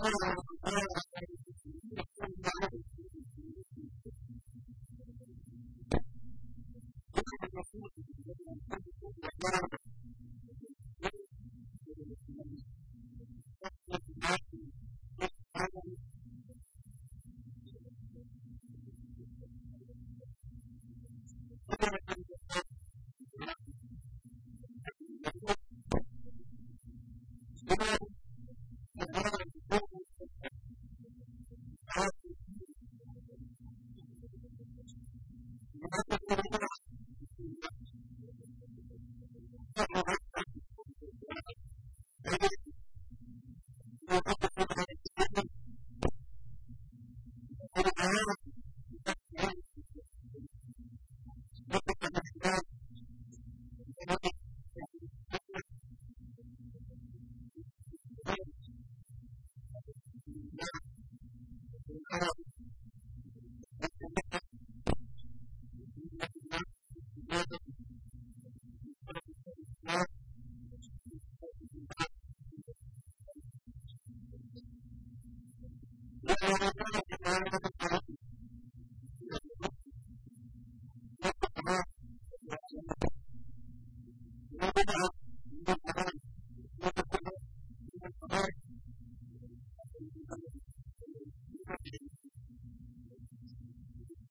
Lord Thank you.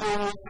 Spirit